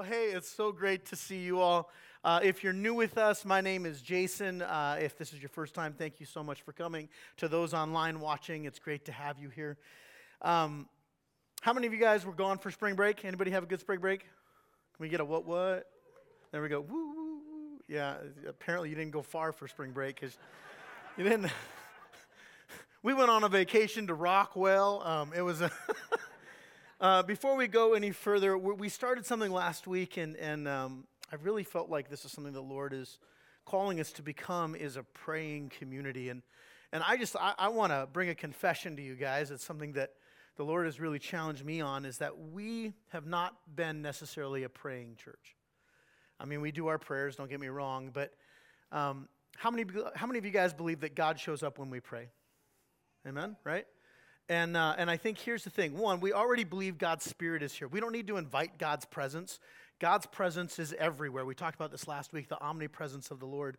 Well, hey, it's so great to see you all. Uh, if you're new with us, my name is Jason. Uh, if this is your first time, thank you so much for coming. To those online watching, it's great to have you here. Um, how many of you guys were gone for spring break? Anybody have a good spring break? Can we get a what what? There we go. Woo, woo, woo. Yeah, apparently you didn't go far for spring break because you didn't. we went on a vacation to Rockwell. Um, it was a. Uh, before we go any further, we started something last week, and, and um, I really felt like this is something the Lord is calling us to become is a praying community. And, and I just, I, I want to bring a confession to you guys. It's something that the Lord has really challenged me on is that we have not been necessarily a praying church. I mean, we do our prayers, don't get me wrong, but um, how, many, how many of you guys believe that God shows up when we pray? Amen, right? And, uh, and I think here's the thing one, we already believe God's Spirit is here. We don't need to invite God's presence. God's presence is everywhere. We talked about this last week the omnipresence of the Lord.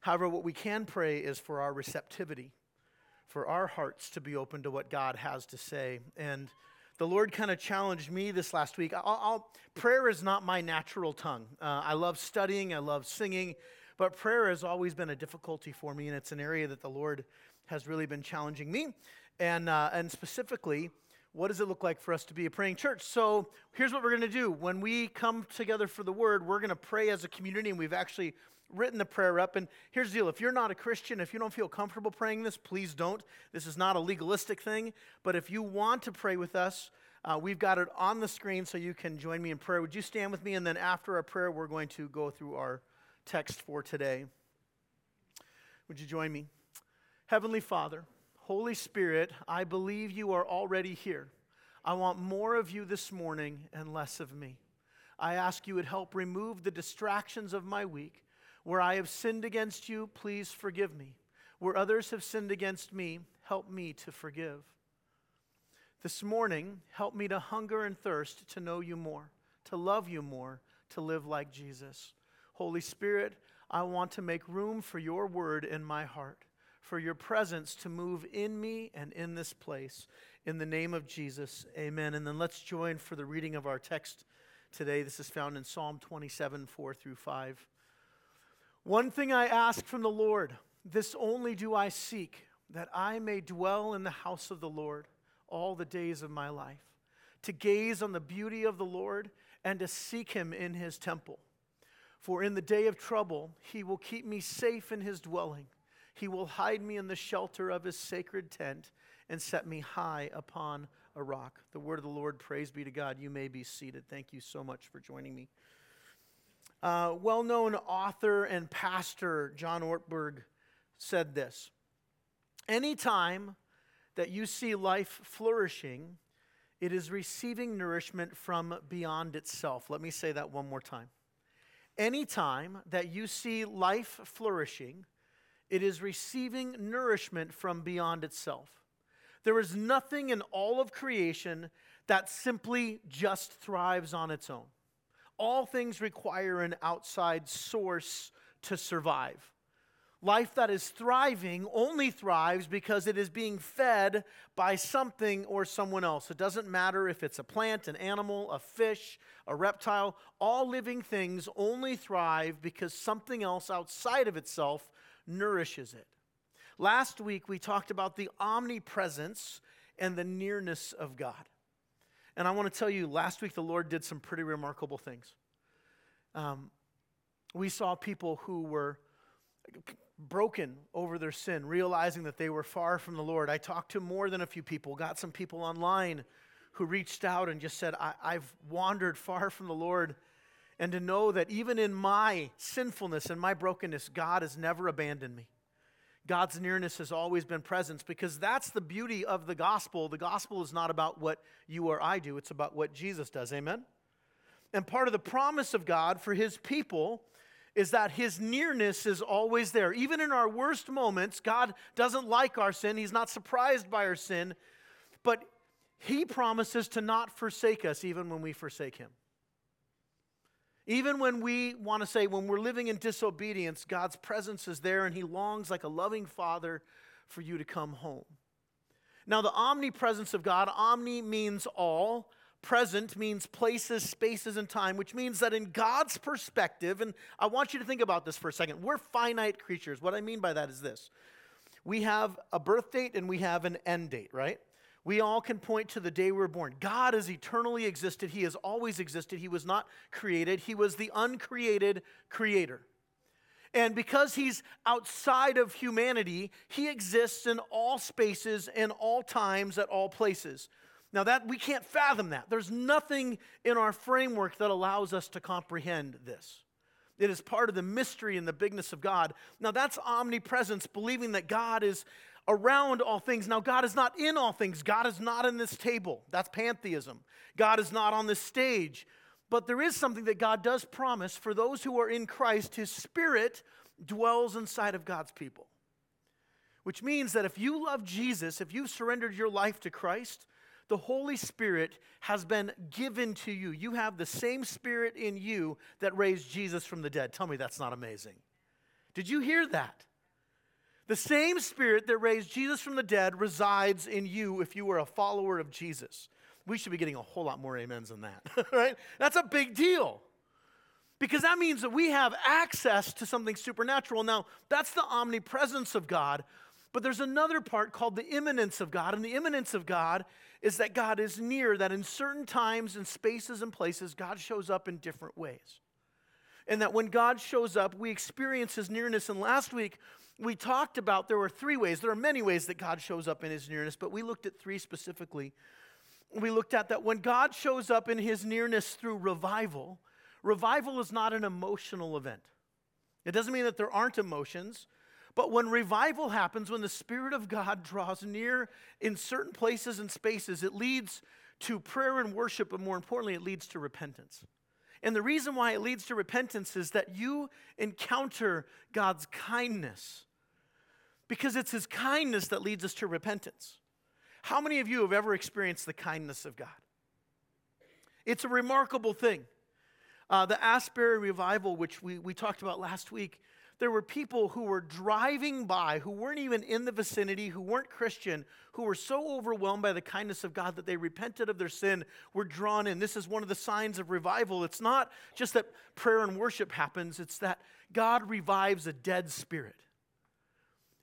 However, what we can pray is for our receptivity, for our hearts to be open to what God has to say. And the Lord kind of challenged me this last week. I'll, I'll, prayer is not my natural tongue. Uh, I love studying, I love singing, but prayer has always been a difficulty for me, and it's an area that the Lord has really been challenging me and, uh, and specifically, what does it look like for us to be a praying church? So here's what we're going to do. When we come together for the word, we're going to pray as a community, and we've actually written the prayer up. And here's the deal if you're not a Christian, if you don't feel comfortable praying this, please don't. This is not a legalistic thing. But if you want to pray with us, uh, we've got it on the screen so you can join me in prayer. Would you stand with me? And then after our prayer, we're going to go through our text for today. Would you join me? Heavenly Father, Holy Spirit, I believe you are already here. I want more of you this morning and less of me. I ask you would help remove the distractions of my week. Where I have sinned against you, please forgive me. Where others have sinned against me, help me to forgive. This morning, help me to hunger and thirst to know you more, to love you more, to live like Jesus. Holy Spirit, I want to make room for your word in my heart for your presence to move in me and in this place. In the name of Jesus, amen. And then let's join for the reading of our text today. This is found in Psalm 27, 4 through 5. One thing I ask from the Lord, this only do I seek, that I may dwell in the house of the Lord all the days of my life, to gaze on the beauty of the Lord and to seek him in his temple. For in the day of trouble, he will keep me safe in his dwelling. He will hide me in the shelter of his sacred tent and set me high upon a rock. The word of the Lord, praise be to God. You may be seated. Thank you so much for joining me. Uh, well known author and pastor John Ortberg said this Anytime that you see life flourishing, it is receiving nourishment from beyond itself. Let me say that one more time. Anytime that you see life flourishing, it is receiving nourishment from beyond itself. There is nothing in all of creation that simply just thrives on its own. All things require an outside source to survive. Life that is thriving only thrives because it is being fed by something or someone else. It doesn't matter if it's a plant, an animal, a fish, a reptile. All living things only thrive because something else outside of itself nourishes it. Last week, we talked about the omnipresence and the nearness of God. And I want to tell you, last week, the Lord did some pretty remarkable things. Um, we saw people who were broken over their sin, realizing that they were far from the Lord. I talked to more than a few people, got some people online who reached out and just said, I- have wandered far from the Lord and to know that even in my sinfulness and my brokenness, God has never abandoned me. God's nearness has always been present because that's the beauty of the gospel. The gospel is not about what you or I do, it's about what Jesus does. Amen? And part of the promise of God for his people is that his nearness is always there. Even in our worst moments, God doesn't like our sin, he's not surprised by our sin, but he promises to not forsake us even when we forsake him. Even when we want to say, when we're living in disobedience, God's presence is there and He longs like a loving father for you to come home. Now, the omnipresence of God, omni means all, present means places, spaces, and time, which means that in God's perspective, and I want you to think about this for a second, we're finite creatures. What I mean by that is this we have a birth date and we have an end date, right? We all can point to the day we were born. God has eternally existed. He has always existed. He was not created, He was the uncreated creator. And because He's outside of humanity, He exists in all spaces, in all times, at all places. Now that we can't fathom that. There's nothing in our framework that allows us to comprehend this. It is part of the mystery and the bigness of God. Now that's omnipresence, believing that God is around all things. Now, God is not in all things. God is not in this table. That's pantheism. God is not on this stage. But there is something that God does promise for those who are in Christ. His Spirit dwells inside of God's people. Which means that if you love Jesus, if you've surrendered your life to Christ, the Holy Spirit has been given to you. You have the same Spirit in you that raised Jesus from the dead. Tell me that's not amazing. Did you hear that? The same spirit that raised Jesus from the dead resides in you if you are a follower of Jesus. We should be getting a whole lot more amens than that, right? That's a big deal. Because that means that we have access to something supernatural. Now, that's the omnipresence of God, but there's another part called the immanence of God. And the immanence of God is that God is near, that in certain times and spaces and places, God shows up in different ways. And that when God shows up, we experience his nearness. And last week, we talked about there were three ways. There are many ways that God shows up in his nearness, but we looked at three specifically. We looked at that when God shows up in his nearness through revival, revival is not an emotional event. It doesn't mean that there aren't emotions, but when revival happens, when the Spirit of God draws near in certain places and spaces, it leads to prayer and worship, but more importantly, it leads to repentance. And the reason why it leads to repentance is that you encounter God's kindness because it's His kindness that leads us to repentance. How many of you have ever experienced the kindness of God? It's a remarkable thing. Uh, the Asbury revival, which we, we talked about last week, there were people who were driving by, who weren't even in the vicinity, who weren't Christian, who were so overwhelmed by the kindness of God that they repented of their sin, were drawn in. This is one of the signs of revival. It's not just that prayer and worship happens, it's that God revives a dead spirit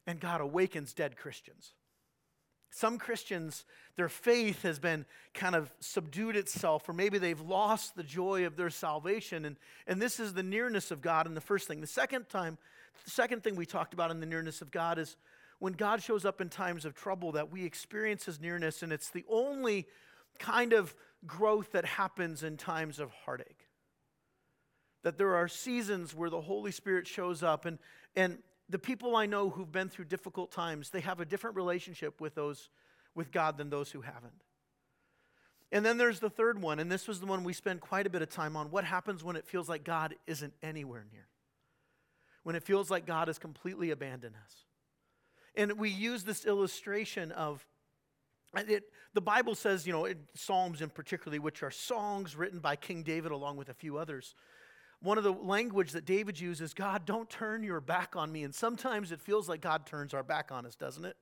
and God awakens dead Christians. Some Christians, their faith has been kind of subdued itself, or maybe they've lost the joy of their salvation. And, and this is the nearness of God in the first thing. The second time, the second thing we talked about in the nearness of God is when God shows up in times of trouble, that we experience his nearness, and it's the only kind of growth that happens in times of heartache. That there are seasons where the Holy Spirit shows up, and, and the people I know who've been through difficult times, they have a different relationship with those with God than those who haven't. And then there's the third one, and this was the one we spent quite a bit of time on. What happens when it feels like God isn't anywhere near? When it feels like God has completely abandoned us. And we use this illustration of it, the Bible says, you know, Psalms in particularly, which are songs written by King David along with a few others one of the language that David uses, God, don't turn your back on me. And sometimes it feels like God turns our back on us, doesn't it?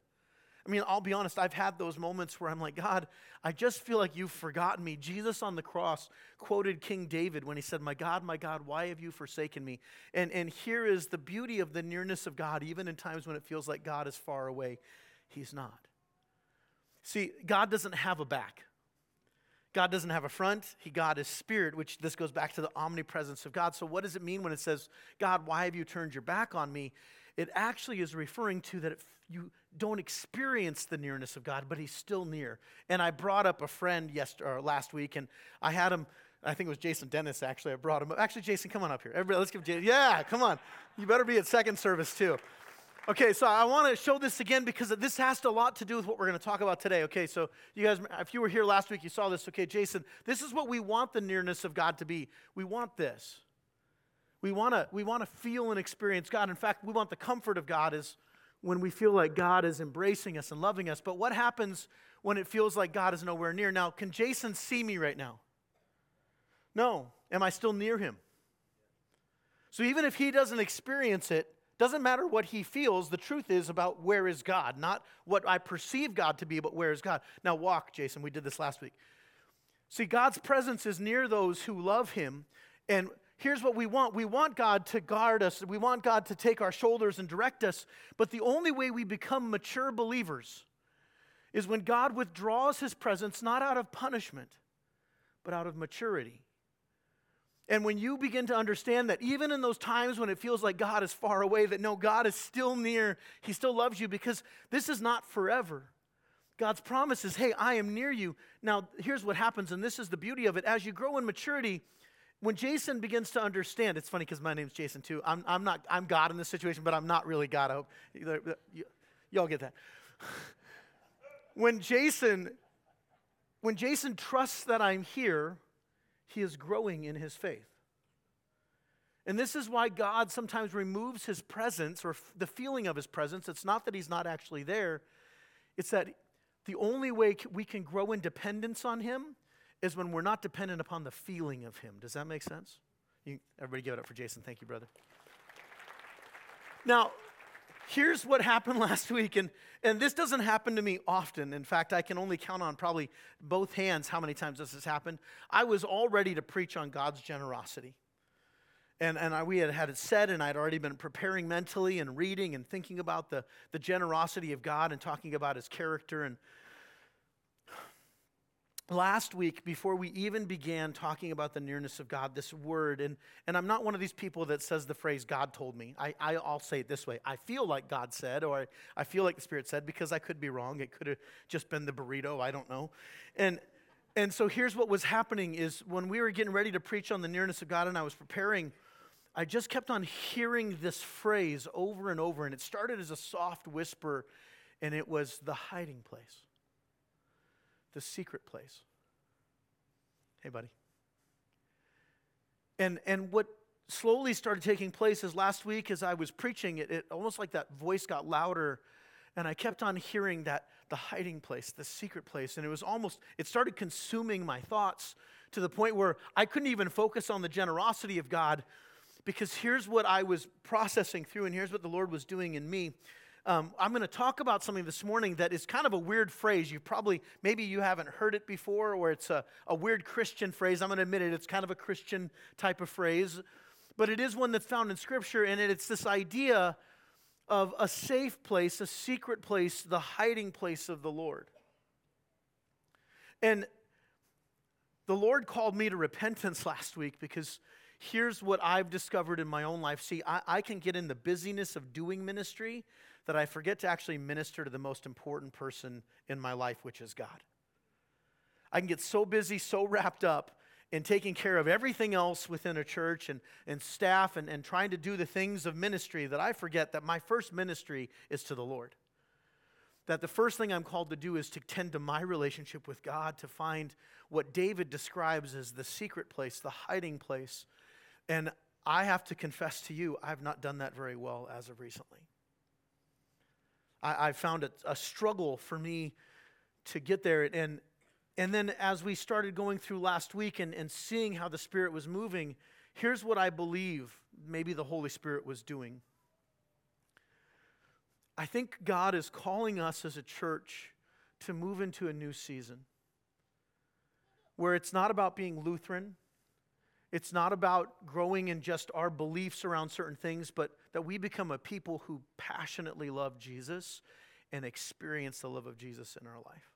I mean, I'll be honest, I've had those moments where I'm like, God, I just feel like you've forgotten me. Jesus on the cross quoted King David when he said, My God, my God, why have you forsaken me? And, and here is the beauty of the nearness of God, even in times when it feels like God is far away. He's not. See, God doesn't have a back. God doesn't have a front, he God is spirit, which this goes back to the omnipresence of God. So what does it mean when it says, God, why have you turned your back on me? It actually is referring to that you don't experience the nearness of God, but he's still near. And I brought up a friend yesterday or last week and I had him I think it was Jason Dennis actually. I brought him up. Actually, Jason, come on up here. Everybody, let's give Jason. Yeah, come on. You better be at second service too. Okay, so I want to show this again because this has a lot to do with what we're going to talk about today. Okay, so you guys, if you were here last week, you saw this. Okay, Jason, this is what we want the nearness of God to be. We want this. We want to we want to feel and experience God. In fact, we want the comfort of God is when we feel like God is embracing us and loving us. But what happens when it feels like God is nowhere near? Now, can Jason see me right now? No. Am I still near him? So even if he doesn't experience it, doesn't matter what he feels, the truth is about where is God, not what I perceive God to be, but where is God. Now, walk, Jason. We did this last week. See, God's presence is near those who love Him. And here's what we want we want God to guard us, we want God to take our shoulders and direct us. But the only way we become mature believers is when God withdraws His presence, not out of punishment, but out of maturity. And when you begin to understand that even in those times when it feels like God is far away, that no, God is still near, He still loves you because this is not forever. God's promise is, hey, I am near you. Now, here's what happens, and this is the beauty of it. As you grow in maturity, when Jason begins to understand, it's funny because my name's Jason too. I'm, I'm not, I'm God in this situation, but I'm not really God. I hope uh, you, y'all get that. when Jason, when Jason trusts that I'm here, he is growing in his faith. And this is why God sometimes removes his presence or f- the feeling of his presence. It's not that he's not actually there, it's that the only way we can grow in dependence on Him is when we're not dependent upon the feeling of Him. Does that make sense? You, everybody give it up for Jason. Thank you, brother. Now, here's what happened last week, and, and this doesn't happen to me often. In fact, I can only count on probably both hands how many times this has happened. I was all ready to preach on God's generosity. And, and I, we had had it said, and I'd already been preparing mentally and reading and thinking about the, the generosity of God and talking about his character and last week, before we even began talking about the nearness of God, this word, and, and I'm not one of these people that says the phrase, God told me. I, I, will say it this way I feel like God said, or I, I feel like the Spirit said, because I could be wrong. It could have just been the burrito. I don't know. And, and so here's what was happening is when we were getting ready to preach on the nearness of God and I was preparing, I just kept on hearing this phrase over and over. And it started as a soft whisper, and it was the hiding place the secret place. Hey, buddy. And, and what slowly started taking place is last week as I was preaching, it, it almost like that voice got louder, and I kept on hearing that the hiding place, the secret place, and it was almost, it started consuming my thoughts to the point where I couldn't even focus on the generosity of God because here's what I was processing through, and here's what the Lord was doing in me. Um, I'm going to talk about something this morning that is kind of a weird phrase. You probably, maybe you haven't heard it before, or it's a, a weird Christian phrase. I'm going to admit it, it's kind of a Christian type of phrase, but it is one that's found in Scripture, and it's this idea of a safe place, a secret place, the hiding place of the Lord. And the Lord called me to repentance last week because here's what I've discovered in my own life. See, I, I can get in the busyness of doing ministry that I forget to actually minister to the most important person in my life, which is God. I can get so busy, so wrapped up in taking care of everything else within a church and, and staff and, and trying to do the things of ministry that I forget that my first ministry is to the Lord. That the first thing I'm called to do is to tend to my relationship with God, to find what David describes as the secret place, the hiding place. And I have to confess to you, I've not done that very well as of recently. I, I found it a struggle for me to get there. And, and then as we started going through last week and, and seeing how the Spirit was moving, here's what I believe maybe the Holy Spirit was doing. I think God is calling us as a church to move into a new season where it's not about being Lutheran, it's not about growing in just our beliefs around certain things, but that we become a people who passionately love Jesus and experience the love of Jesus in our life.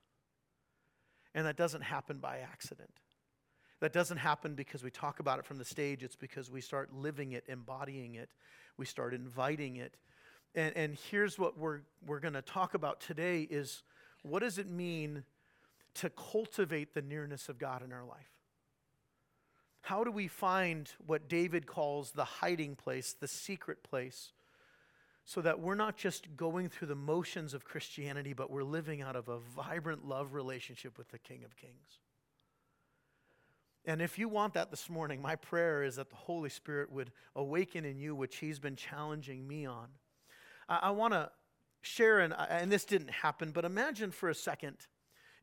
And that doesn't happen by accident. That doesn't happen because we talk about it from the stage. It's because we start living it, embodying it. We start inviting it. And, and here's what we're, we're going to talk about today is what does it mean to cultivate the nearness of God in our life? How do we find what David calls the hiding place, the secret place, so that we're not just going through the motions of Christianity, but we're living out of a vibrant love relationship with the King of Kings? And if you want that this morning, my prayer is that the Holy Spirit would awaken in you, which He's been challenging me on. I, I want to share, and, and this didn't happen, but imagine for a second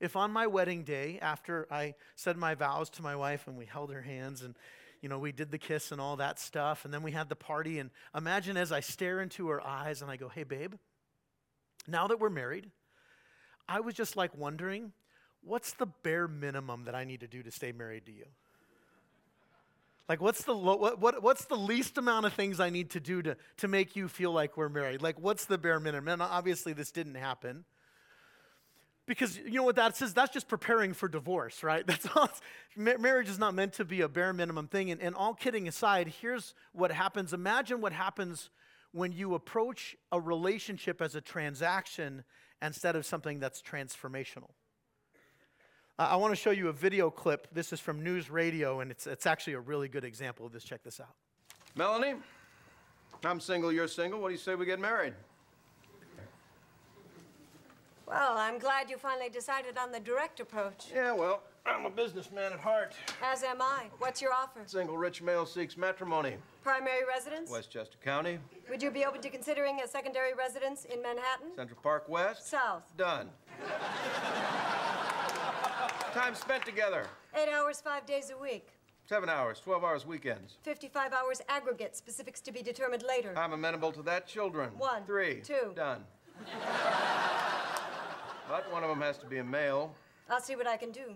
if on my wedding day, after I said my vows to my wife and we held her hands and you know, we did the kiss and all that stuff, and then we had the party. And imagine as I stare into her eyes and I go, Hey, babe, now that we're married, I was just like wondering, what's the bare minimum that I need to do to stay married to you? Like, what's the, lo- what, what, what's the least amount of things I need to do to, to make you feel like we're married? Like, what's the bare minimum? And obviously, this didn't happen. Because you know what that says? That's just preparing for divorce, right? That's all. marriage is not meant to be a bare minimum thing. And, and all kidding aside, here's what happens. Imagine what happens when you approach a relationship as a transaction instead of something that's transformational. Uh, I want to show you a video clip. This is from NewsRadio, and it's, it's actually a really good example of this. Check this out. Melanie, I'm single, you're single. What do you say we get married? Well, I'm glad you finally decided on the direct approach. Yeah, well, I'm a businessman at heart. As am I. What's your offer? Single rich male seeks matrimony. Primary residence? Westchester County. Would you be open to considering a secondary residence in Manhattan? Central Park West. South. Done. Time spent together. Eight hours, five days a week. Seven hours, 12 hours weekends. 55 hours aggregate, specifics to be determined later. I'm amenable to that. Children. One. Three. Two. Done. But one of them has to be a male. I'll see what I can do.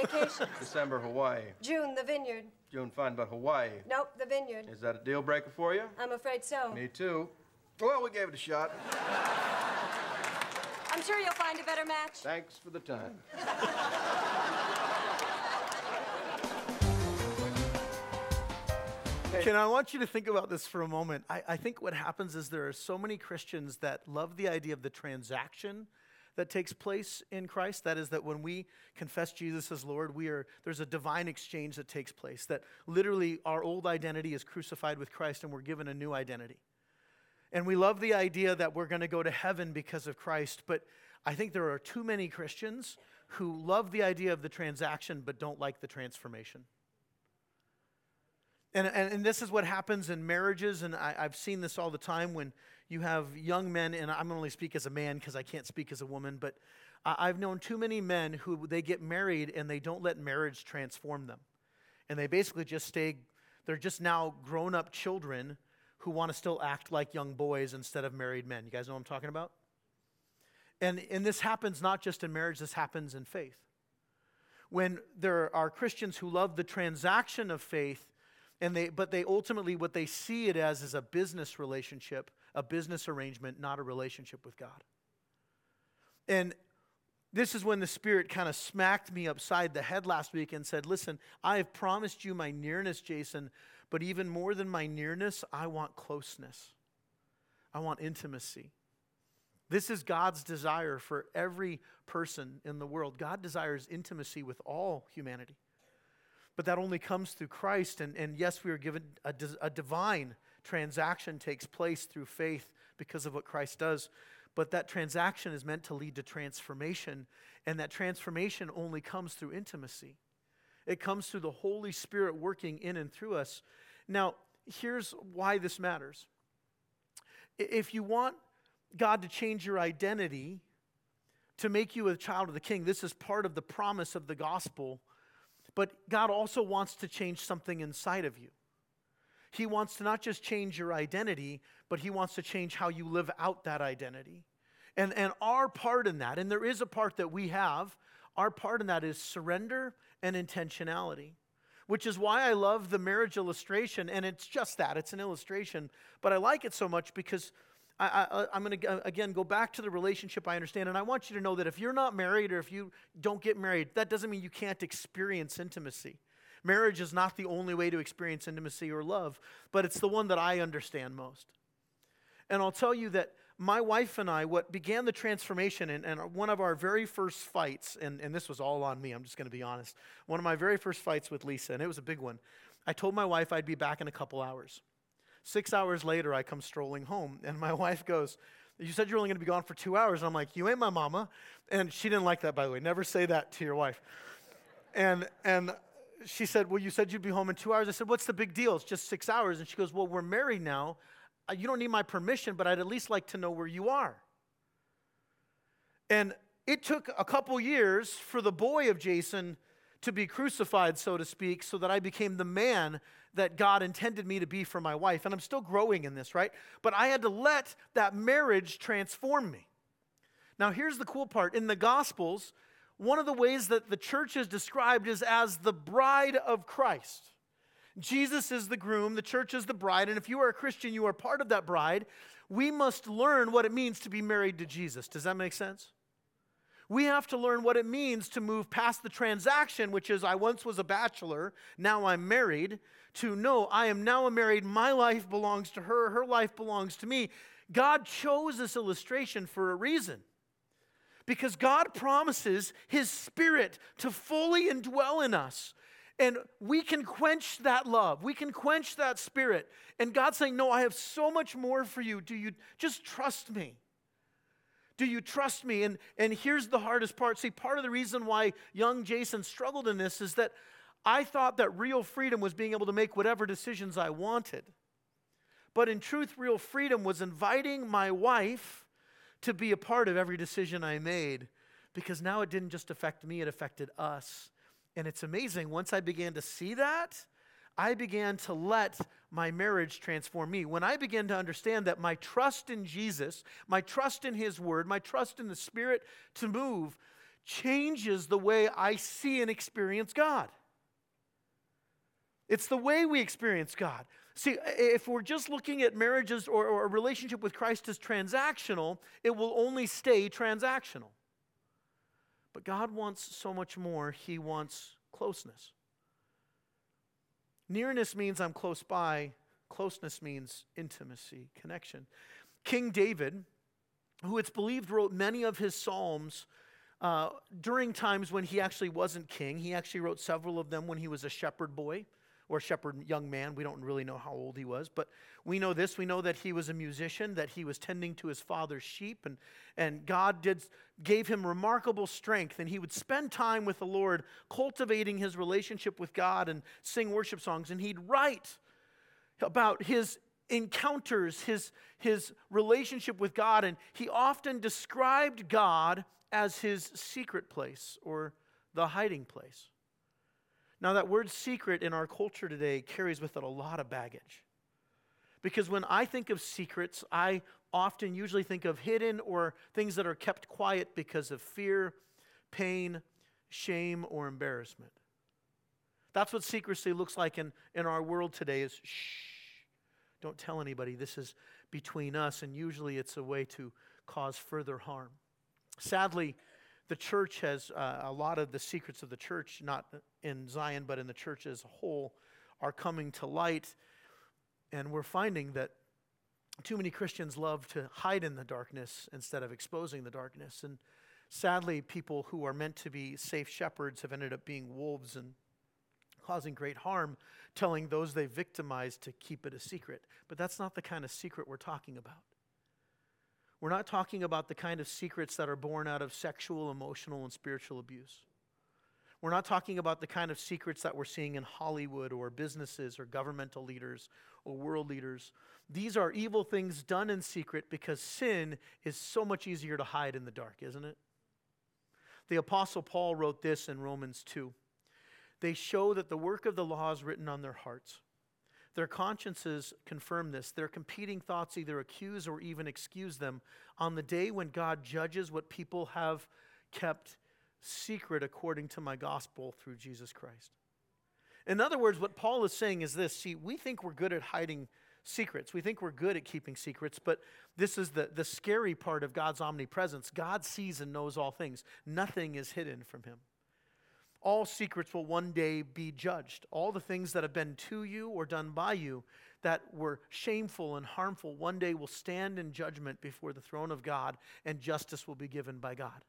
Vacation. December, Hawaii. June, the vineyard. June, fine, but Hawaii. Nope, the vineyard. Is that a deal breaker for you? I'm afraid so. Me too. Well, we gave it a shot. I'm sure you'll find a better match. Thanks for the time. Can I want you to think about this for a moment? I, I think what happens is there are so many Christians that love the idea of the transaction that takes place in Christ. That is, that when we confess Jesus as Lord, we are there's a divine exchange that takes place. That literally our old identity is crucified with Christ, and we're given a new identity. And we love the idea that we're going to go to heaven because of Christ, but I think there are too many Christians who love the idea of the transaction but don't like the transformation. And, and, and, this is what happens in marriages, and I, have seen this all the time when you have young men, and I'm only speak as a man because I can't speak as a woman, but I've known too many men who they get married and they don't let marriage transform them. And they basically just stay, they're just now grown up children who want to still act like young boys instead of married men. You guys know what I'm talking about? And, and this happens not just in marriage, this happens in faith. When there are Christians who love the transaction of faith, and they, but they ultimately, what they see it as is a business relationship, a business arrangement, not a relationship with God. And this is when the Spirit kind of smacked me upside the head last week and said, Listen, I have promised you my nearness, Jason, but even more than my nearness, I want closeness. I want intimacy. This is God's desire for every person in the world. God desires intimacy with all humanity. But that only comes through Christ. And, and yes, we are given a, a divine transaction takes place through faith because of what Christ does. But that transaction is meant to lead to transformation. And that transformation only comes through intimacy. It comes through the Holy Spirit working in and through us. Now, here's why this matters. If you want God to change your identity, to make you a child of the king, this is part of the promise of the gospel but God also wants to change something inside of you. He wants to not just change your identity, but He wants to change how you live out that identity. And, and our part in that, and there is a part that we have, our part in that is surrender and intentionality, which is why I love the marriage illustration. And it's just that, it's an illustration. But I like it so much because I, am going to, again, go back to the relationship I understand. And I want you to know that if you're not married or if you don't get married, that doesn't mean you can't experience intimacy. Marriage is not the only way to experience intimacy or love, but it's the one that I understand most. And I'll tell you that my wife and I, what began the transformation, and, one of our very first fights, and, and this was all on me, I'm just going to be honest. One of my very first fights with Lisa, and it was a big one. I told my wife I'd be back in a couple hours. Six hours later, I come strolling home, and my wife goes, You said you're only going to be gone for two hours. And I'm like, You ain't my mama. And she didn't like that, by the way. Never say that to your wife. And, and she said, Well, you said you'd be home in two hours. I said, What's the big deal? It's just six hours. And she goes, Well, we're married now. Uh, you don't need my permission, but I'd at least like to know where you are. And it took a couple years for the boy of Jason to be crucified, so to speak, so that I became the man that God intended me to be for my wife. And I'm still growing in this, right? But I had to let that marriage transform me. Now, here's the cool part in the Gospels, one of the ways that the church is described is as the bride of Christ. Jesus is the groom, the church is the bride, and if you are a Christian, you are part of that bride. We must learn what it means to be married to Jesus. Does that make sense? We have to learn what it means to move past the transaction, which is I once was a bachelor, now I'm married, to no, I am now a married, my life belongs to her, her life belongs to me. God chose this illustration for a reason. Because God promises His Spirit to fully indwell in us. And we can quench that love. We can quench that spirit. And God's saying, No, I have so much more for you. Do you just trust me? Do you trust me? And, and here's the hardest part. See, part of the reason why young Jason struggled in this is that I thought that real freedom was being able to make whatever decisions I wanted. But in truth, real freedom was inviting my wife to be a part of every decision I made because now it didn't just affect me, it affected us. And it's amazing. Once I began to see that, I began to let my marriage transform me. When I began to understand that my trust in Jesus, my trust in His Word, my trust in the Spirit to move changes the way I see and experience God. It's the way we experience God. See, if we're just looking at marriages or, or, a relationship with Christ as transactional, it will only stay transactional. But God wants so much more. He wants closeness. Nearness means I'm close by, closeness means intimacy, connection. King David, who it's believed wrote many of his Psalms uh, during times when he actually wasn't king, he actually wrote several of them when he was a shepherd boy or shepherd young man. We don't really know how old he was, but we know this. We know that he was a musician, that he was tending to his father's sheep, and, and God did, gave him remarkable strength. And he would spend time with the Lord, cultivating his relationship with God and sing worship songs. And he'd write about his encounters, his, his relationship with God. And he often described God as his secret place or the hiding place. Now, that word secret in our culture today carries with it a lot of baggage. Because when I think of secrets, I often usually think of hidden or things that are kept quiet because of fear, pain, shame, or embarrassment. That's what secrecy looks like in, in our world today is shh, don't tell anybody. This is between us, and usually it's a way to cause further harm. Sadly, the church has uh, a lot of the secrets of the church, not in Zion, but in the church as a whole, are coming to light. And we're finding that too many Christians love to hide in the darkness instead of exposing the darkness. And sadly, people who are meant to be safe shepherds have ended up being wolves and causing great harm, telling those they victimized to keep it a secret. But that's not the kind of secret we're talking about. We're not talking about the kind of secrets that are born out of sexual, emotional, and spiritual abuse. We're not talking about the kind of secrets that we're seeing in Hollywood or businesses or governmental leaders or world leaders. These are evil things done in secret because sin is so much easier to hide in the dark, isn't it? The Apostle Paul wrote this in Romans 2. They show that the work of the law is written on their hearts their consciences confirm this. Their competing thoughts either accuse or even excuse them on the day when God judges what people have kept secret according to my gospel through Jesus Christ. In other words, what Paul is saying is this see, we think we're good at hiding secrets. We think we're good at keeping secrets, but this is the, the scary part of God's omnipresence. God sees and knows all things, nothing is hidden from him all secrets will one day be judged. All the things that have been to you or done by you that were shameful and harmful one day will stand in judgment before the throne of God, and justice will be given by God.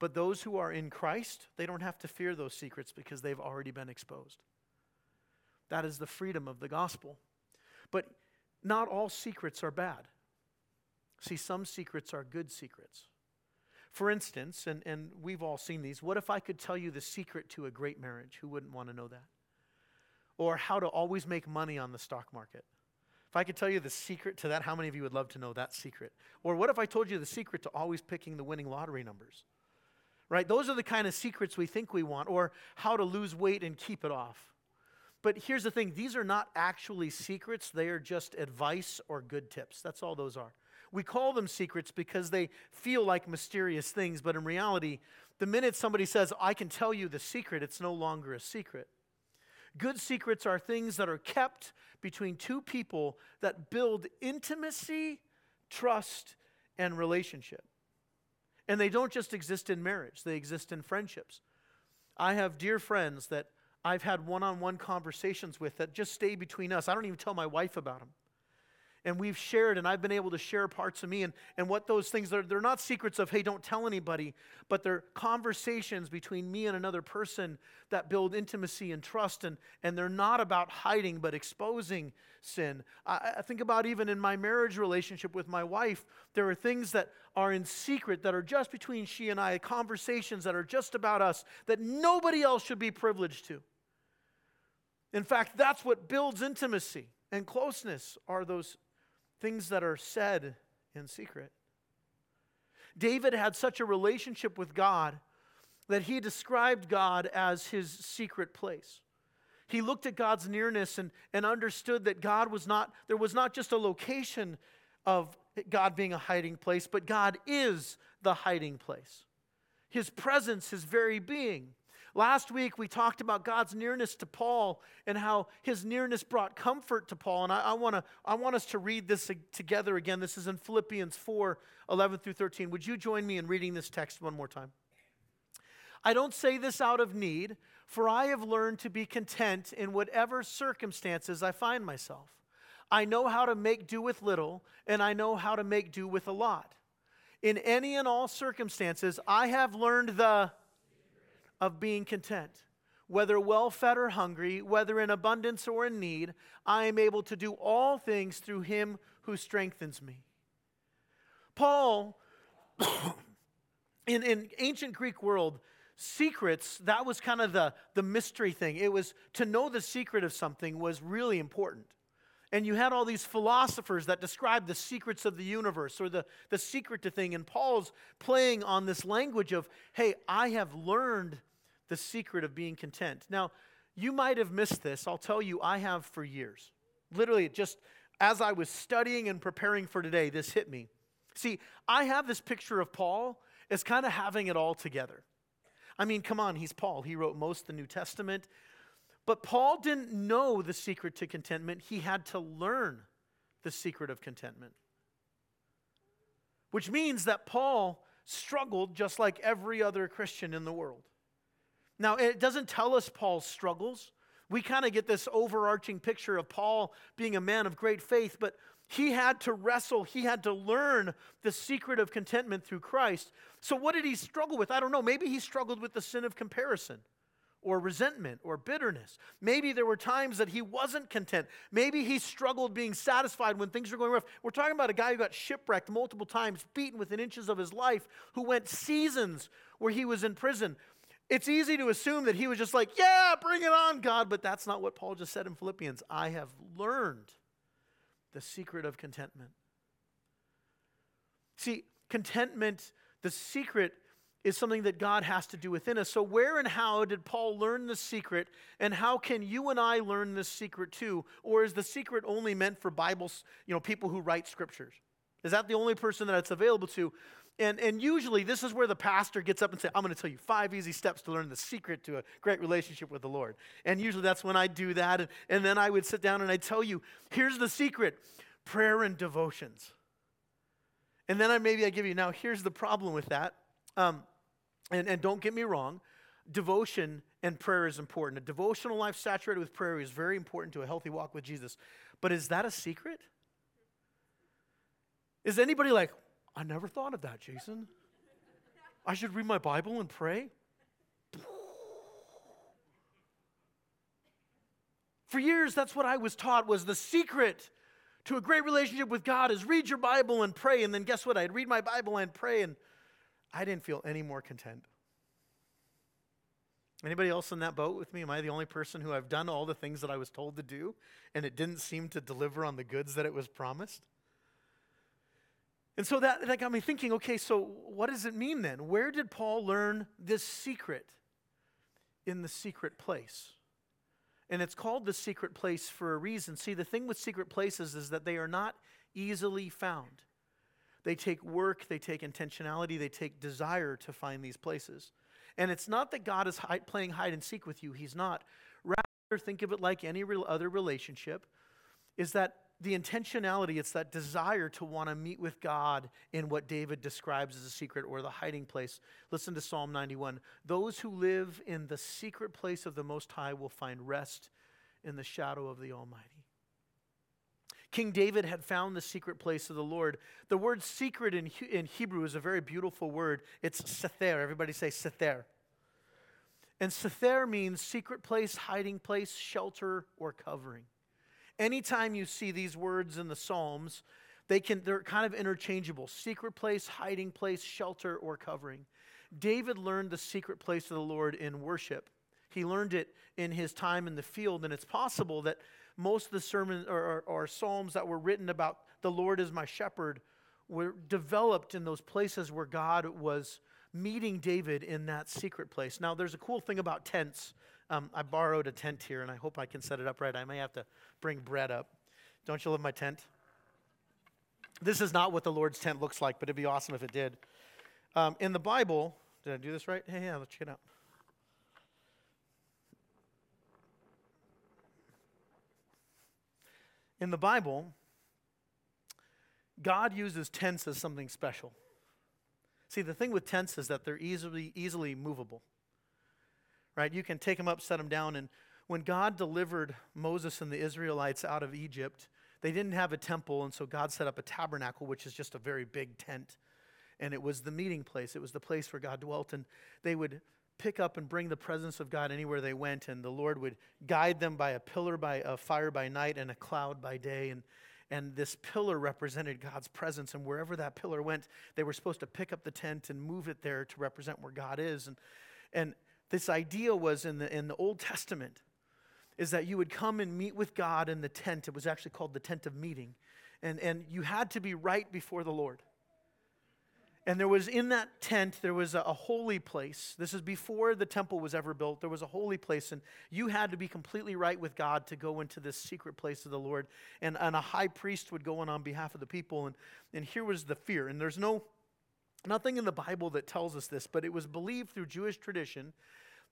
But those who are in Christ, they don't have to fear those secrets because they've already been exposed. That is the freedom of the gospel. But not all secrets are bad. See, some secrets are good secrets. For instance, and, and we've all seen these, what if I could tell you the secret to a great marriage? Who wouldn't want to know that? Or how to always make money on the stock market? If I could tell you the secret to that, how many of you would love to know that secret? Or what if I told you the secret to always picking the winning lottery numbers? Right? Those are the kind of secrets we think we want, or how to lose weight and keep it off. But here's the thing these are not actually secrets, they are just advice or good tips. That's all those are. We call them secrets because they feel like mysterious things, but in reality, the minute somebody says, I can tell you the secret, it's no longer a secret. Good secrets are things that are kept between two people that build intimacy, trust, and relationship. And they don't just exist in marriage, they exist in friendships. I have dear friends that I've had one on one conversations with that just stay between us. I don't even tell my wife about them and we've shared, and I've been able to share parts of me and, and what those things are. They're not secrets of, hey, don't tell anybody, but they're conversations between me and another person that build intimacy and trust, and, and they're not about hiding, but exposing sin. I, I think about even in my marriage relationship with my wife, there are things that are in secret that are just between she and I, conversations that are just about us that nobody else should be privileged to. In fact, that's what builds intimacy and closeness are those things that are said in secret. David had such a relationship with God that he described God as his secret place. He looked at God's nearness and, and understood that God was not, there was not just a location of God being a hiding place, but God is the hiding place. His presence, his very being. Last week, we talked about God's nearness to Paul and how his nearness brought comfort to Paul. And I, I, wanna, I want us to read this together again. This is in Philippians 4 11 through 13. Would you join me in reading this text one more time? I don't say this out of need, for I have learned to be content in whatever circumstances I find myself. I know how to make do with little, and I know how to make do with a lot. In any and all circumstances, I have learned the of being content. Whether well fed or hungry, whether in abundance or in need, I am able to do all things through him who strengthens me. Paul, in, in ancient Greek world, secrets, that was kind of the, the mystery thing. It was to know the secret of something was really important. And you had all these philosophers that described the secrets of the universe or the, the secret to thing. And Paul's playing on this language of, hey, I have learned the secret of being content. Now, you might have missed this. I'll tell you, I have for years. Literally, just as I was studying and preparing for today, this hit me. See, I have this picture of Paul as kind of having it all together. I mean, come on, he's Paul. He wrote most of the New Testament. But Paul didn't know the secret to contentment, he had to learn the secret of contentment. Which means that Paul struggled just like every other Christian in the world. Now, it doesn't tell us Paul's struggles. We kind of get this overarching picture of Paul being a man of great faith, but he had to wrestle, he had to learn the secret of contentment through Christ. So, what did he struggle with? I don't know. Maybe he struggled with the sin of comparison or resentment or bitterness. Maybe there were times that he wasn't content. Maybe he struggled being satisfied when things were going rough. We're talking about a guy who got shipwrecked multiple times, beaten within inches of his life, who went seasons where he was in prison. It's easy to assume that he was just like, yeah, bring it on, God, but that's not what Paul just said in Philippians. I have learned the secret of contentment. See, contentment, the secret is something that God has to do within us. So, where and how did Paul learn the secret, and how can you and I learn this secret too? Or is the secret only meant for Bibles, you know, people who write scriptures? Is that the only person that it's available to? And, and usually, this is where the pastor gets up and says, I'm going to tell you five easy steps to learn the secret to a great relationship with the Lord. And usually, that's when I do that. And, and then I would sit down and I'd tell you, here's the secret prayer and devotions. And then I maybe I give you, now here's the problem with that. Um, and, and don't get me wrong, devotion and prayer is important. A devotional life saturated with prayer is very important to a healthy walk with Jesus. But is that a secret? Is anybody like, I never thought of that, Jason. I should read my Bible and pray. For years, that's what I was taught was the secret to a great relationship with God is read your Bible and pray. And then guess what? I'd read my Bible and pray, and I didn't feel any more content. Anybody else in that boat with me? Am I the only person who I've done all the things that I was told to do and it didn't seem to deliver on the goods that it was promised? And so that, that got me thinking okay, so what does it mean then? Where did Paul learn this secret? In the secret place. And it's called the secret place for a reason. See, the thing with secret places is that they are not easily found. They take work, they take intentionality, they take desire to find these places. And it's not that God is hi- playing hide and seek with you, He's not. Rather, think of it like any other relationship, is that the intentionality, it's that desire to want to meet with God in what David describes as a secret or the hiding place. Listen to Psalm 91. Those who live in the secret place of the Most High will find rest in the shadow of the Almighty. King David had found the secret place of the Lord. The word secret in, in Hebrew is a very beautiful word. It's sether. Everybody say sether. And sether means secret place, hiding place, shelter, or covering. Anytime you see these words in the Psalms, they can, they're kind of interchangeable secret place, hiding place, shelter, or covering. David learned the secret place of the Lord in worship. He learned it in his time in the field, and it's possible that most of the sermons or, or, or, psalms that were written about the Lord as my shepherd were developed in those places where God was meeting David in that secret place. Now, there's a cool thing about tents. Um, I borrowed a tent here, and I hope I can set it up right. I may have to bring bread up. Don't you love my tent? This is not what the Lord's tent looks like, but it'd be awesome if it did. Um, in the Bible, did I do this right? Hey, yeah, let's check it out. In the Bible, God uses tents as something special. See, the thing with tents is that they're easily easily movable. Right? You can take them up, set them down, and when God delivered Moses and the Israelites out of Egypt, they didn't have a temple, and so God set up a tabernacle, which is just a very big tent. And it was the meeting place, it was the place where God dwelt. And they would pick up and bring the presence of God anywhere they went, and the Lord would guide them by a pillar by a fire by night and a cloud by day. And and this pillar represented God's presence. And wherever that pillar went, they were supposed to pick up the tent and move it there to represent where God is. And, and this idea was in the, in the Old Testament is that you would come and meet with God in the tent. It was actually called the tent of meeting. And, and you had to be right before the Lord. And there was in that tent, there was a, a, holy place. This is before the temple was ever built. There was a holy place, and you had to be completely right with God to go into this secret place of the Lord. And, and a high priest would go in on behalf of the people. And, and here was the fear. And there's no nothing in the Bible that tells us this, but it was believed through Jewish tradition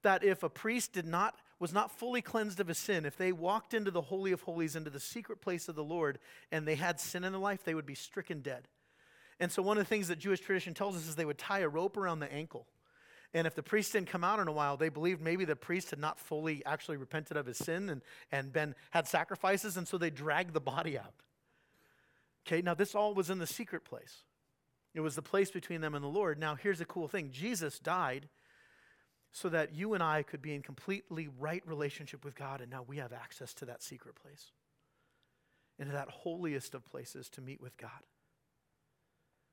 that if a priest did not was not fully cleansed of his sin, if they walked into the holy of holies, into the secret place of the Lord, and they had sin in their life, they would be stricken dead. And so, one of the things that Jewish tradition tells us is they would tie a rope around the ankle. And if the priest didn't come out in a while, they believed maybe the priest had not fully actually repented of his sin and, and been, had sacrifices, and so they dragged the body out. Okay, now this all was in the secret place. It was the place between them and the Lord. Now, here's the cool thing Jesus died so that you and I could be in completely right relationship with God, and now we have access to that secret place, into that holiest of places to meet with God.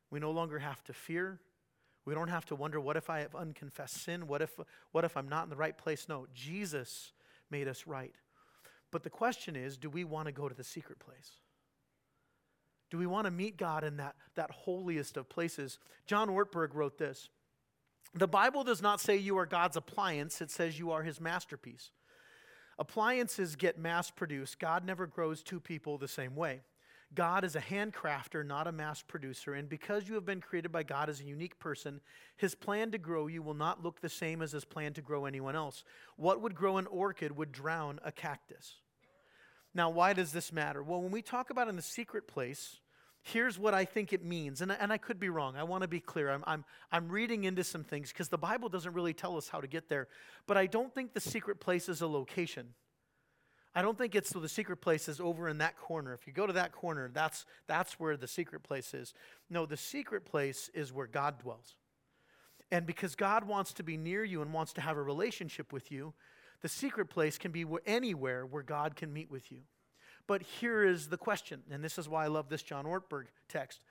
We no longer have to fear. We don't have to wonder, what if I have unconfessed sin? What if, what if I'm not in the right place? No, Jesus made us right. But the question is, do we want to go to the secret place? Do we want to meet God in that, that holiest of places? John Ortberg wrote this The Bible does not say you are God's appliance, it says you are his masterpiece. Appliances get mass produced. God never grows two people the same way. God is a handcrafter, not a mass producer. And because you have been created by God as a unique person, his plan to grow you will not look the same as his plan to grow anyone else. What would grow an orchid would drown a cactus. Now, why does this matter? Well, when we talk about in the secret place, here's what I think it means. And, and I could be wrong. I want to be clear. I'm, I'm, I'm reading into some things because the Bible doesn't really tell us how to get there. But I don't think the secret place is a location. I don't think it's so the secret place is over in that corner. If you go to that corner, that's, that's where the secret place is. No, the secret place is where God dwells. And because God wants to be near you and wants to have a relationship with you, the secret place can be anywhere where God can meet with you. But here is the question, and this is why I love this John Ortberg text.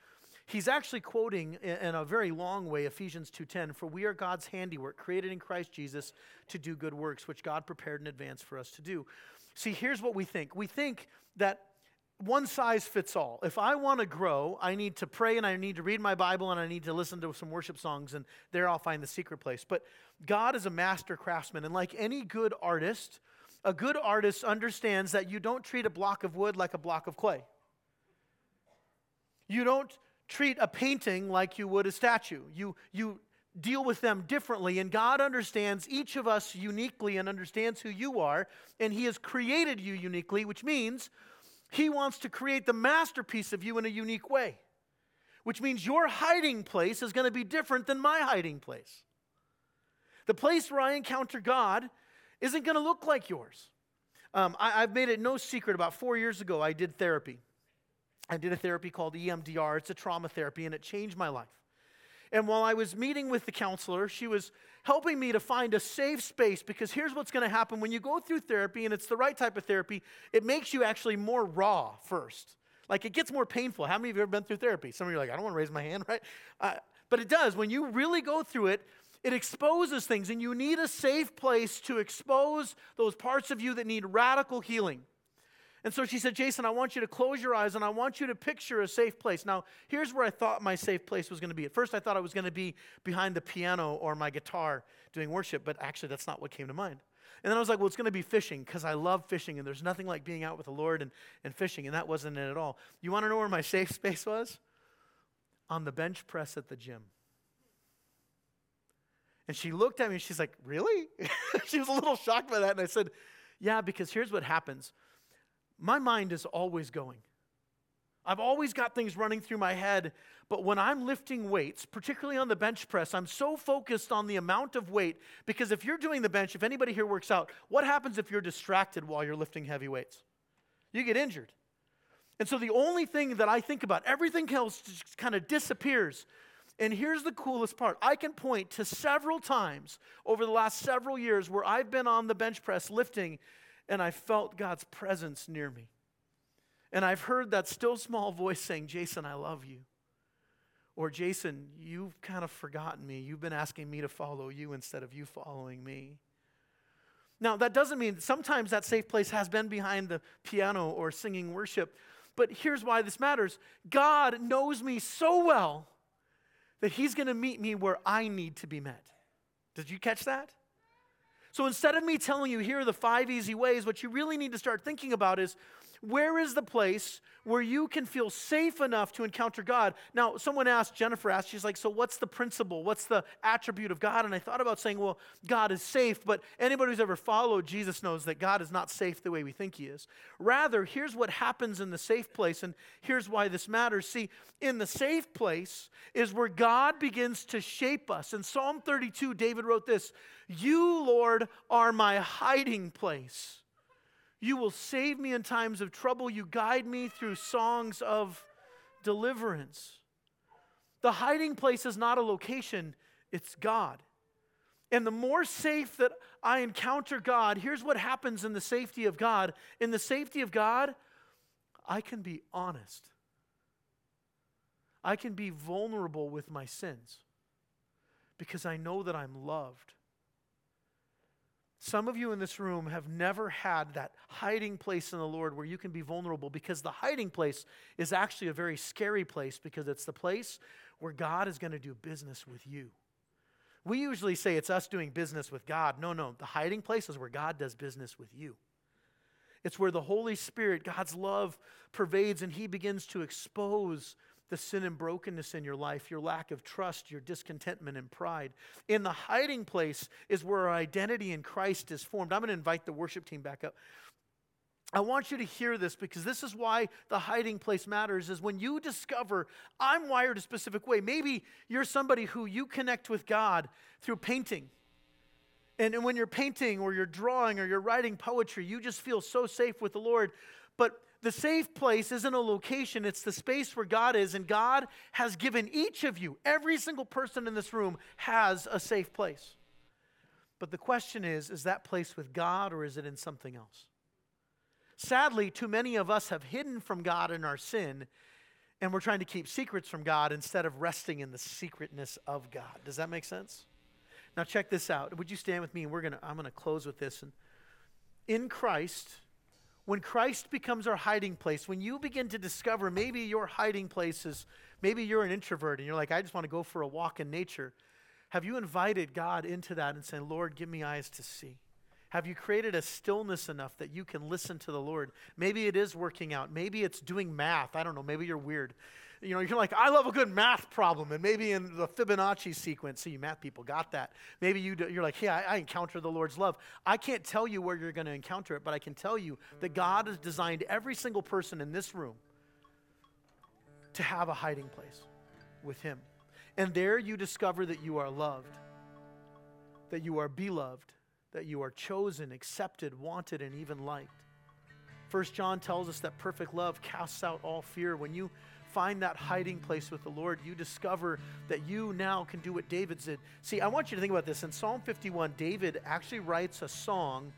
He's actually quoting in a very long way Ephesians 2:10 for we are God's handiwork created in Christ Jesus to do good works which God prepared in advance for us to do. See, here's what we think. We think that one size fits all. If I want to grow, I need to pray and I need to read my Bible and I need to listen to some worship songs, and there I'll find the secret place. But God is a master craftsman, and like any good artist, a good artist understands that you don't treat a block of wood like a block of clay. You don't treat a painting like you would a statue. You, you deal with them differently. And God understands each of us uniquely and understands who you are. And He has created you uniquely, which means He wants to create the masterpiece of you in a unique way, which means your hiding place is going to be different than my hiding place. The place where I encounter God isn't going to look like yours. Um, I, have made it no secret about four years ago, I did therapy. I did a therapy called EMDR. It's a trauma therapy, and it changed my life. And while I was meeting with the counselor, she was helping me to find a safe space because here's what's going to happen when you go through therapy and it's the right type of therapy, it makes you actually more raw first. Like it gets more painful. How many of you have ever been through therapy? Some of you are like, I don't want to raise my hand, right? Uh, but it does. When you really go through it, it exposes things, and you need a safe place to expose those parts of you that need radical healing. And so she said, Jason, I want you to close your eyes and I want you to picture a safe place. Now, here's where I thought my safe place was going to be. At first, I thought I was going to be behind the piano or my guitar doing worship, but actually, that's not what came to mind. And then I was like, well, it's going to be fishing because I love fishing and there's nothing like being out with the Lord and, and fishing, and that wasn't it at all. You want to know where my safe space was? On the bench press at the gym. And she looked at me and she's like, Really? she was a little shocked by that. And I said, Yeah, because here's what happens my mind is always going. I've always got things running through my head, but when I'm lifting weights, particularly on the bench press, I'm so focused on the amount of weight because if you're doing the bench, if anybody here works out, what happens if you're distracted while you're lifting heavy weights? You get injured. And so the only thing that I think about, everything else just kind of disappears. And here's the coolest part I can point to several times over the last several years where I've been on the bench press lifting and I felt God's presence near me. And I've heard that still small voice saying, Jason, I love you. Or, Jason, you've kind of forgotten me. You've been asking me to follow you instead of you following me. Now, that doesn't mean sometimes that safe place has been behind the piano or singing worship. But here's why this matters God knows me so well that He's going to meet me where I need to be met. Did you catch that? So instead of me telling you, here are the five easy ways, what you really need to start thinking about is where is the place where you can feel safe enough to encounter God? Now, someone asked, Jennifer asked, she's like, so what's the principle? What's the attribute of God? And I thought about saying, well, God is safe, but anybody who's ever followed Jesus knows that God is not safe the way we think he is. Rather, here's what happens in the safe place, and here's why this matters. See, in the safe place is where God begins to shape us. In Psalm 32, David wrote this You, Lord, are my hiding place. You will save me in times of trouble. You guide me through songs of deliverance. The hiding place is not a location, it's God. And the more safe that I encounter God, here's what happens in the safety of God. In the safety of God, I can be honest. I can be vulnerable with my sins because I know that I'm loved. Some of you in this room have never had that hiding place in the Lord where you can be vulnerable because the hiding place is actually a very scary place because it's the place where God is going to do business with you. We usually say it's us doing business with God. No, no. The hiding place is where God does business with you. It's where the Holy Spirit, God's love, pervades and He begins to expose the sin and brokenness in your life, your lack of trust, your discontentment and pride. In the hiding place is where our identity in Christ is formed. I'm going to invite the worship team back up. I want you to hear this because this is why the hiding place matters is when you discover I'm wired a specific way. Maybe you're somebody who you connect with God through painting. And, and when you're painting or you're drawing or you're writing poetry, you just feel so safe with the Lord. But the safe place isn't a location, it's the space where God is. And God has given each of you, every single person in this room, has a safe place. But the question is is that place with God or is it in something else? Sadly, too many of us have hidden from God in our sin, and we're trying to keep secrets from God instead of resting in the secretness of God. Does that make sense? Now check this out. Would you stand with me? And we're gonna I'm gonna close with this. And in Christ, when Christ becomes our hiding place, when you begin to discover maybe your hiding place is maybe you're an introvert and you're like, I just want to go for a walk in nature. Have you invited God into that and saying, Lord, give me eyes to see? Have you created a stillness enough that you can listen to the Lord? Maybe it is working out. Maybe it's doing math. I don't know. Maybe you're weird. You know, you're like, I love a good math problem. And maybe in the Fibonacci sequence, see, math people got that. Maybe you do, you're like, hey, I, I encounter the Lord's love. I can't tell you where you're going to encounter it, but I can tell you that God has designed every single person in this room to have a hiding place with Him. And there you discover that you are loved, that you are beloved, that you are chosen, accepted, wanted, and even liked. First John tells us that perfect love casts out all fear. When you find that hiding place with the Lord, you discover that you now can do what David did. See, I want you to think about this. In Psalm 51, David actually writes a song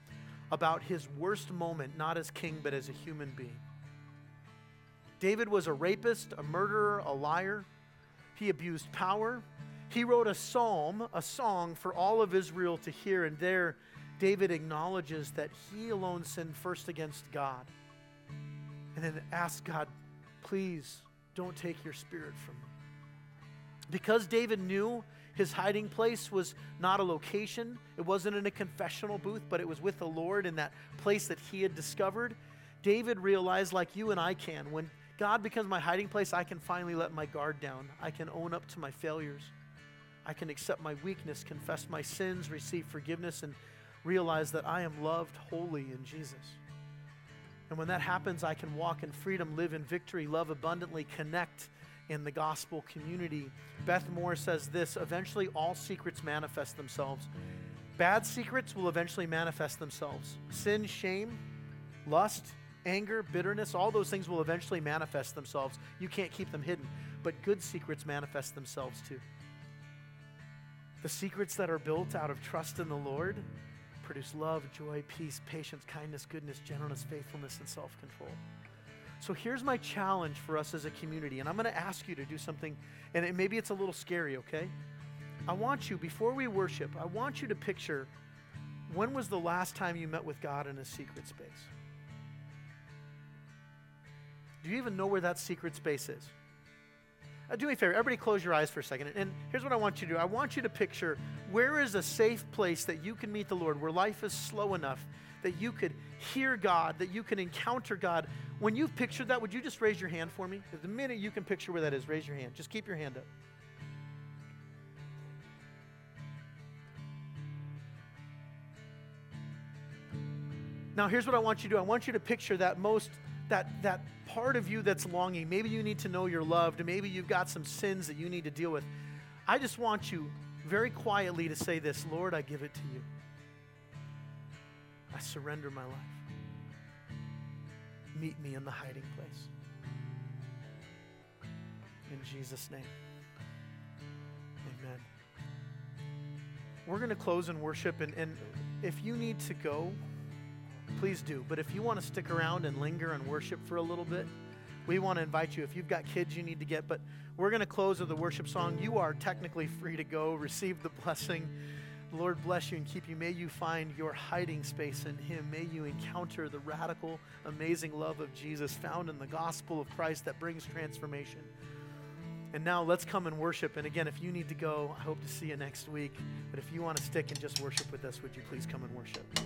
about his worst moment, not as king, but as a human being. David was a rapist, a murderer, a liar. He abused power. He wrote a psalm, a song for all of Israel to hear, and there David acknowledges that he alone sinned first against God. And then asks God, please don't take your spirit from me. Because David knew his hiding place was not a location, it wasn't in a confessional booth, but it was with the Lord in that place that he had discovered. David realized, like you and I can, when God becomes my hiding place, I can finally let my guard down. I can own up to my failures. I can accept my weakness, confess my sins, receive forgiveness, and realize that I am loved wholly in Jesus. And when that happens, I can walk in freedom, live in victory, love abundantly, connect in the gospel community. Beth Moore says this eventually, all secrets manifest themselves. Bad secrets will eventually manifest themselves. Sin, shame, lust, anger, bitterness, all those things will eventually manifest themselves. You can't keep them hidden. But good secrets manifest themselves too. The secrets that are built out of trust in the Lord produce love, joy, peace, patience, kindness, goodness, gentleness, faithfulness, and self control. So here's my challenge for us as a community, and I'm going to ask you to do something, and it, maybe it's a little scary, okay? I want you, before we worship, I want you to picture when was the last time you met with God in a secret space? Do you even know where that secret space is? Uh, do me a favor, everybody close your eyes for a second. And here's what I want you to do I want you to picture where is a safe place that you can meet the Lord, where life is slow enough that you could hear God, that you can encounter God. When you've pictured that, would you just raise your hand for me? The minute you can picture where that is, raise your hand. Just keep your hand up. Now, here's what I want you to do I want you to picture that most that that part of you that's longing. Maybe you need to know you're loved, maybe you've got some sins that you need to deal with. I just want you very quietly to say this Lord, I give it to you. I surrender my life. Meet me in the hiding place. In Jesus' name. Amen. We're going to close in worship, and, and if you need to go, please do. But if you want to stick around and linger and worship for a little bit, we want to invite you. If you've got kids you need to get, but we're going to close with a worship song. You are technically free to go, receive the blessing. The Lord bless you and keep you. May you find your hiding space in Him. May you encounter the radical, amazing love of Jesus found in the gospel of Christ that brings transformation. And now let's come and worship. And again, if you need to go, I hope to see you next week. But if you want to stick and just worship with us, would you please come and worship?